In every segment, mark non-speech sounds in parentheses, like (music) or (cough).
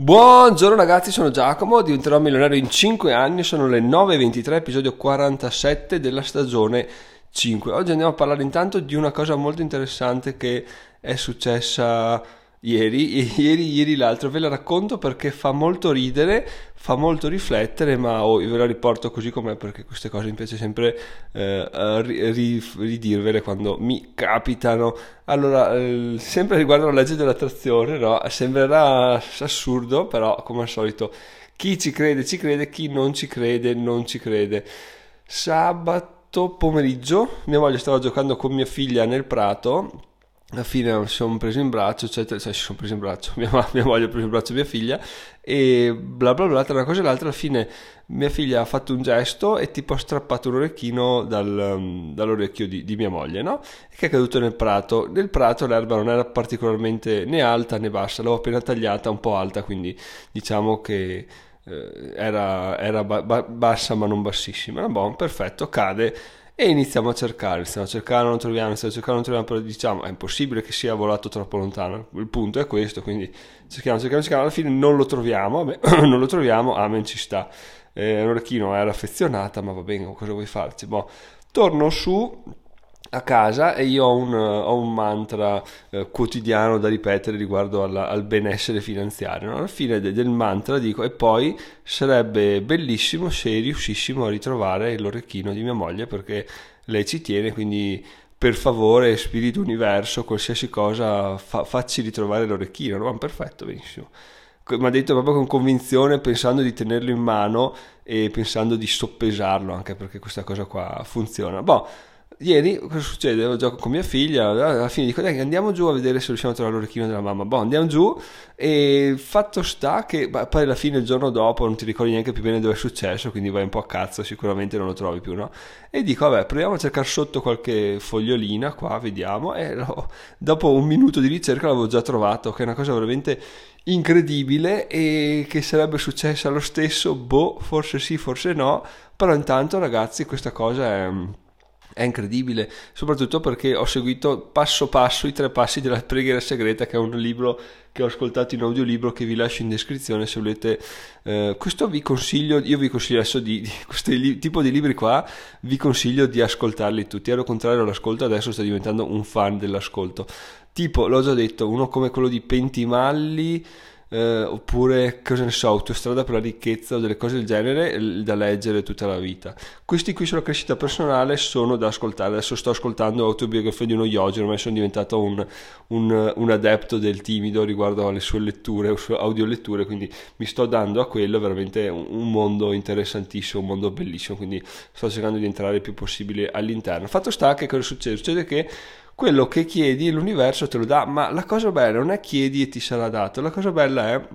Buongiorno ragazzi, sono Giacomo, diventerò milionario in 5 anni, sono le 9.23, episodio 47 della stagione 5. Oggi andiamo a parlare intanto di una cosa molto interessante che è successa ieri, ieri, ieri l'altro, ve la racconto perché fa molto ridere, fa molto riflettere, ma oh, ve la riporto così com'è perché queste cose mi piace sempre eh, ridirvele quando mi capitano. Allora, eh, sempre riguardo alla legge dell'attrazione, no? sembrerà assurdo, però come al solito chi ci crede ci crede, chi non ci crede non ci crede. Sabato pomeriggio mia moglie stava giocando con mia figlia nel prato alla fine ci siamo presi in braccio, eccetera, cioè ci sono presi in braccio, (laughs) mia, mia moglie ha preso in braccio mia figlia e bla bla bla, tra una cosa e l'altra, alla fine mia figlia ha fatto un gesto e tipo ha strappato un orecchino dal, um, dall'orecchio di, di, mia moglie, no? E che è caduto nel prato. Nel prato l'erba non era particolarmente né alta né bassa, l'avevo appena tagliata un po' alta, quindi diciamo che eh, era, era ba- bassa ma non bassissima. No, boh, perfetto, cade e iniziamo a cercare, iniziamo a cercare, non troviamo, iniziamo a cercare, non troviamo, però diciamo è impossibile che sia volato troppo lontano, il punto è questo, quindi cerchiamo, cerchiamo, cerchiamo, alla fine non lo troviamo, vabbè, (clears throat) non lo troviamo, amen ci sta, eh, l'orecchino era affezionata, ma va bene, cosa vuoi farci? Boh, torno su, a casa e io ho un, ho un mantra eh, quotidiano da ripetere riguardo alla, al benessere finanziario. No? Alla fine de, del mantra dico e poi sarebbe bellissimo se riuscissimo a ritrovare l'orecchino di mia moglie perché lei ci tiene, quindi per favore spirito universo, qualsiasi cosa fa, facci ritrovare l'orecchino. No? Perfetto, benissimo. Mi ha detto proprio con convinzione, pensando di tenerlo in mano e pensando di soppesarlo, anche perché questa cosa qua funziona. Boh, ieri cosa succede? Io gioco con mia figlia, alla fine dico dai andiamo giù a vedere se riusciamo a trovare l'orecchino della mamma. Boh, andiamo giù e fatto sta che poi alla fine il giorno dopo non ti ricordi neanche più bene dove è successo, quindi vai un po' a cazzo, sicuramente non lo trovi più, no? E dico vabbè, proviamo a cercare sotto qualche fogliolina qua, vediamo e no, dopo un minuto di ricerca l'avevo già trovato, che è una cosa veramente incredibile e che sarebbe successa lo stesso, boh, forse sì, forse no, però intanto ragazzi questa cosa è è incredibile, soprattutto perché ho seguito passo passo i tre passi della preghiera segreta, che è un libro che ho ascoltato in audiolibro che vi lascio in descrizione se volete. Eh, questo vi consiglio, io vi consiglio adesso di, di questo li, tipo di libri qua, vi consiglio di ascoltarli tutti. Ero contrario all'ascolto, adesso sto diventando un fan dell'ascolto. Tipo, l'ho già detto, uno come quello di Pentimalli eh, oppure cosa ne so, autostrada per la ricchezza o delle cose del genere da leggere tutta la vita. Questi qui sulla crescita personale sono da ascoltare. Adesso sto ascoltando l'autobiografia di uno yogi, ormai sono diventato un, un, un, adepto del timido riguardo alle sue letture, sue audioletture, quindi mi sto dando a quello veramente un, un mondo interessantissimo, un mondo bellissimo, quindi sto cercando di entrare il più possibile all'interno. Fatto sta che cosa succede? Succede che quello che chiedi l'universo te lo dà, ma la cosa bella non è chiedi e ti sarà dato, la cosa bella è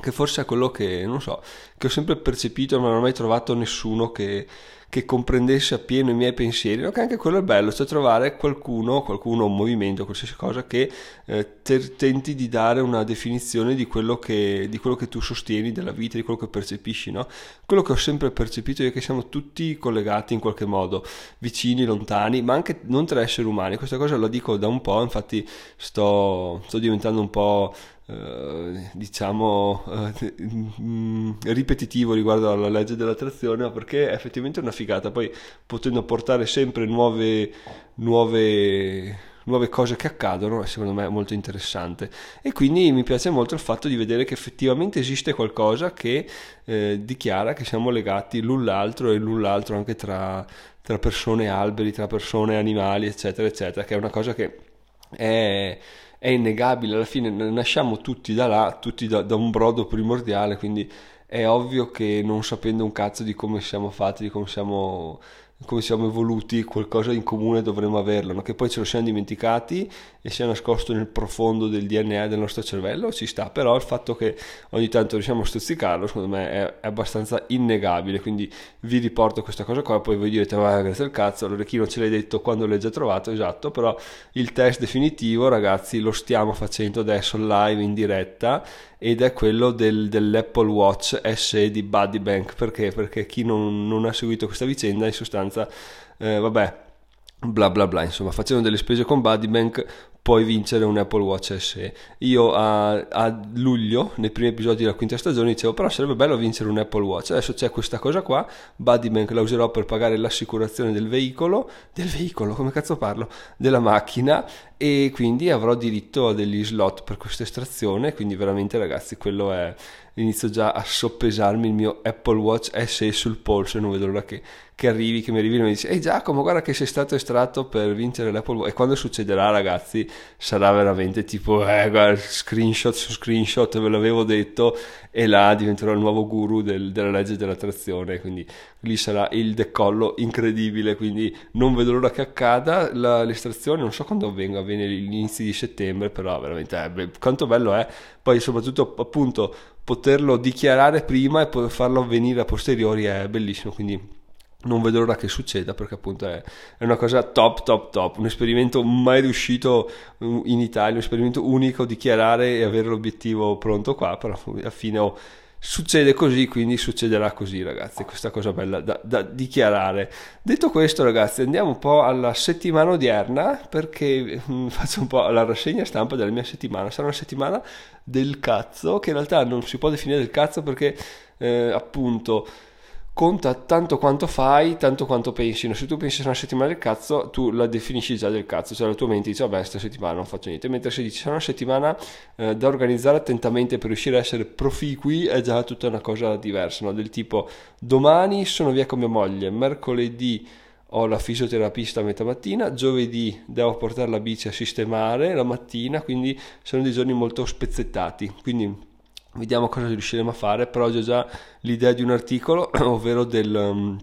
che forse è quello che, non so, che ho sempre percepito ma non ho mai trovato nessuno che, che comprendesse appieno i miei pensieri, no? che anche quello è bello, cioè trovare qualcuno, qualcuno, un movimento, qualsiasi cosa che eh, te, tenti di dare una definizione di quello, che, di quello, che, tu sostieni della vita, di quello che percepisci, no? Quello che ho sempre percepito è che siamo tutti collegati in qualche modo, vicini, lontani, ma anche non tra esseri umani, questa cosa la dico da un po', infatti sto, sto diventando un po' Eh, diciamo eh, (laughs) ripetitivo riguardo alla legge dell'attrazione perché è effettivamente una figata. Poi potendo portare sempre nuove, nuove, nuove cose che accadono è secondo me molto interessante. E quindi mi piace molto il fatto di vedere che effettivamente esiste qualcosa che eh, dichiara che siamo legati l'un l'altro e l'un l'altro anche tra, tra persone alberi tra persone animali eccetera eccetera che è una cosa che è è innegabile, alla fine nasciamo tutti da là, tutti da, da un brodo primordiale, quindi è ovvio che non sapendo un cazzo di come siamo fatti, di come siamo come siamo evoluti, qualcosa in comune dovremmo averlo, no? che poi ce lo siamo dimenticati e sia nascosto nel profondo del DNA del nostro cervello, ci sta, però il fatto che ogni tanto riusciamo a stuzzicarlo, secondo me è, è abbastanza innegabile, quindi vi riporto questa cosa qua, poi voi direte, ma grazie al cazzo, l'orecchino ce l'hai detto quando l'hai già trovato, esatto, però il test definitivo, ragazzi, lo stiamo facendo adesso live in diretta ed è quello del, dell'Apple Watch SE di Buddy Bank. Perché? Perché chi non, non ha seguito questa vicenda, in sostanza, eh, vabbè, bla bla bla, insomma, facendo delle spese con Buddy Bank puoi vincere un Apple Watch SE. Io a, a, luglio, nei primi episodi della quinta stagione, dicevo però sarebbe bello vincere un Apple Watch. Adesso c'è questa cosa qua, Buddybank la userò per pagare l'assicurazione del veicolo, del veicolo, come cazzo parlo? Della macchina e quindi avrò diritto a degli slot per questa estrazione, quindi veramente ragazzi quello è inizio già a soppesarmi il mio Apple Watch SE sul polso e non vedo l'ora che, che arrivi, che mi arrivi e mi dice ehi Giacomo guarda che sei stato estratto per vincere l'Apple Watch. E quando succederà ragazzi sarà veramente tipo eh guarda screenshot su screenshot ve l'avevo detto e là diventerò il nuovo guru del, della legge dell'attrazione. Quindi lì sarà il decollo incredibile. Quindi non vedo l'ora che accada la, l'estrazione. Non so quando avvenga avviene l'inizio di settembre però veramente eh, beh, quanto bello è. Poi soprattutto appunto poterlo dichiarare prima e farlo avvenire a posteriori è bellissimo, quindi non vedo l'ora che succeda perché appunto è, è, una cosa top top top, un esperimento mai riuscito in Italia, un esperimento unico, dichiarare e avere l'obiettivo pronto qua, però alla fine ho succede così, quindi succederà così, ragazzi. Questa cosa bella da, da, dichiarare. Detto questo, ragazzi, andiamo un po' alla settimana odierna perché mm, (laughs) faccio un po' la rassegna stampa della mia settimana. Sarà una settimana del cazzo, che in realtà non si può definire del cazzo perché eh, appunto conta tanto quanto fai, tanto quanto pensi. No, se tu pensi a una settimana del cazzo, tu la definisci già del cazzo, cioè la tua mente dice vabbè, questa settimana non faccio niente, mentre se dici sarà una settimana eh, da organizzare attentamente per riuscire a essere proficui è già tutta una cosa diversa, no? del tipo domani sono via con mia moglie, mercoledì ho la fisioterapista a metà mattina, giovedì devo portare la bici a sistemare la mattina, quindi sono dei giorni molto spezzettati, quindi vediamo cosa riusciremo a fare, però ho già l'idea di un articolo, (clears throat) ovvero del... Um,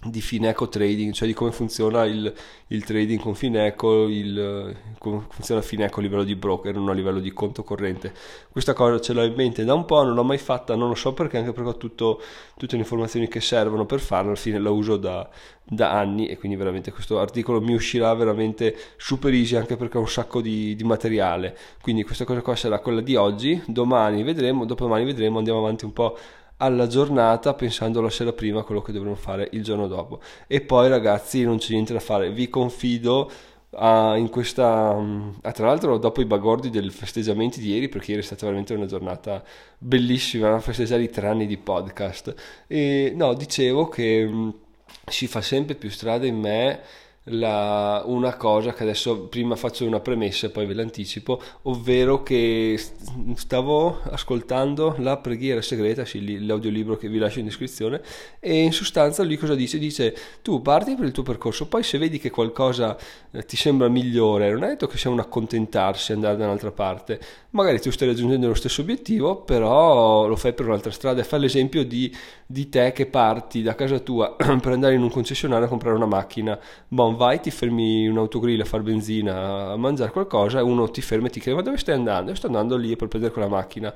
di Fineco Trading, cioè di come funziona il, il trading con Fineco, il, come funziona Fineco a livello di broker, non a livello di conto corrente. Questa cosa ce l'ho in mente da un po', non l'ho mai fatta, non lo so perché, anche perché ho tutto, tutte le informazioni che servono per farlo, alla fine la uso da, da anni e quindi veramente questo articolo mi uscirà veramente super easy anche perché ho un sacco di, di materiale. Quindi questa cosa qua sarà quella di oggi, domani vedremo, dopodomani vedremo, andiamo avanti un po' alla giornata pensando la sera prima quello che dovremo fare il giorno dopo. E poi ragazzi non c'è niente da fare. Vi confido a, in questa a, tra l'altro dopo i bagordi dei festeggiamenti di ieri perché ieri è stata veramente una giornata bellissima festeggiare i tre anni di podcast. E no dicevo che si fa sempre più strada in me la, una cosa che adesso prima faccio una premessa e poi ve l'anticipo, ovvero che stavo ascoltando la preghiera segreta, sì, l'audiolibro che vi lascio in descrizione, e in sostanza lui cosa dice? Dice tu parti per il tuo percorso, poi se vedi che qualcosa eh, ti sembra migliore, non è detto che sia un accontentarsi andare da un'altra parte, magari tu stai raggiungendo lo stesso obiettivo, però lo fai per un'altra strada. Fai l'esempio di, di te che parti da casa tua (clears throat) per andare in un concessionario a comprare una macchina, bon vai, ti fermi un autogrill a fare benzina, a mangiare qualcosa e uno ti ferma e ti chiede ma dove stai andando? Io sto andando lì per prendere quella macchina.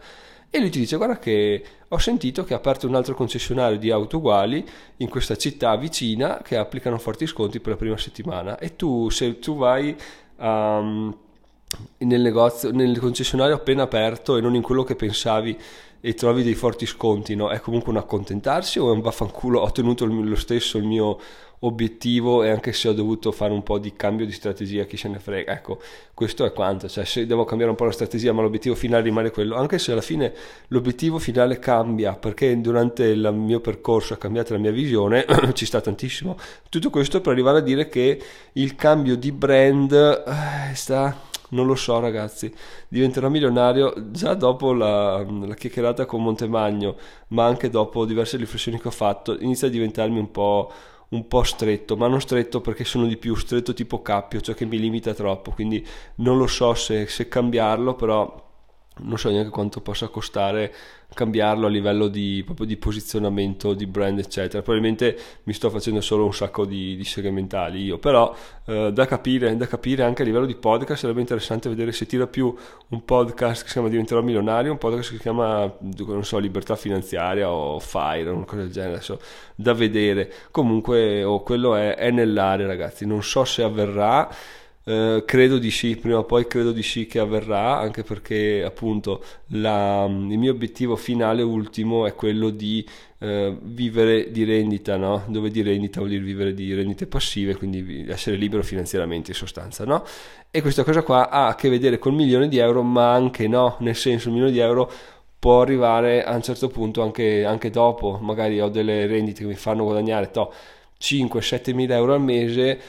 E lui ti dice guarda che ho sentito che ha aperto un altro concessionario di auto uguali in questa città vicina che applicano forti sconti per la prima settimana e tu se tu vai um, nel negozio, nel concessionario appena aperto e non in quello che pensavi e trovi dei forti sconti, no? È comunque un accontentarsi o è un vaffanculo? Ho ottenuto lo stesso il mio obiettivo e anche se ho dovuto fare un po' di cambio di strategia, chi se ne frega. Ecco, questo è quanto, cioè se devo cambiare un po' la strategia, ma l'obiettivo finale rimane quello, anche se alla fine l'obiettivo finale cambia, perché durante il mio percorso è cambiata la mia visione, (clears throat) ci sta tantissimo. Tutto questo per arrivare a dire che il cambio di brand eh, sta non lo so ragazzi, diventerò milionario già dopo la, la chiacchierata con Montemagno, ma anche dopo diverse riflessioni che ho fatto, inizia a diventarmi un po' un po' stretto, ma non stretto perché sono di più, stretto tipo cappio, cioè che mi limita troppo, quindi non lo so se, se cambiarlo, però non so neanche quanto possa costare cambiarlo a livello di, proprio di posizionamento di brand eccetera. Probabilmente mi sto facendo solo un sacco di, di segmentali io però eh, da, capire, da capire anche a livello di podcast sarebbe interessante vedere se tira più un podcast che si chiama diventerò milionario un podcast che si chiama non so libertà finanziaria o fire una cosa del genere adesso da vedere. Comunque oh, quello è, è nell'aria ragazzi. Non so se avverrà Uh, credo di sì, prima o poi credo di sì che avverrà, anche perché appunto la, il mio obiettivo finale ultimo è quello di uh, vivere di rendita, no? dove di rendita vuol dire vivere di rendite passive, quindi essere libero finanziariamente in sostanza. No? E questa cosa qua ha a che vedere col milione di euro, ma anche no, nel senso il milione di euro può arrivare a un certo punto anche, anche dopo, magari ho delle rendite che mi fanno guadagnare to, 5-7 mila euro al mese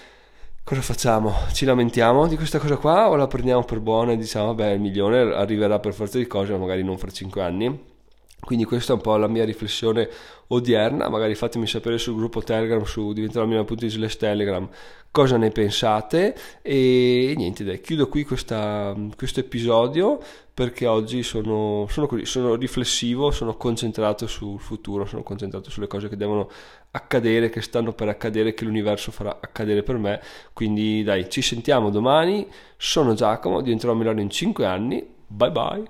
cosa facciamo? Ci lamentiamo di questa cosa qua o la prendiamo per buona e diciamo vabbè il milione arriverà per forza di cose, magari non fra 5 anni? Quindi questa è un po' la mia riflessione odierna, magari fatemi sapere sul gruppo Telegram su diventerò Telegram cosa ne pensate e niente dai, chiudo qui questo episodio perché oggi sono, sono, così, sono riflessivo, sono concentrato sul futuro, sono concentrato sulle cose che devono accadere, che stanno per accadere, che l'universo farà accadere per me, quindi dai, ci sentiamo domani, sono Giacomo, diventerò a Milano in 5 anni, bye bye!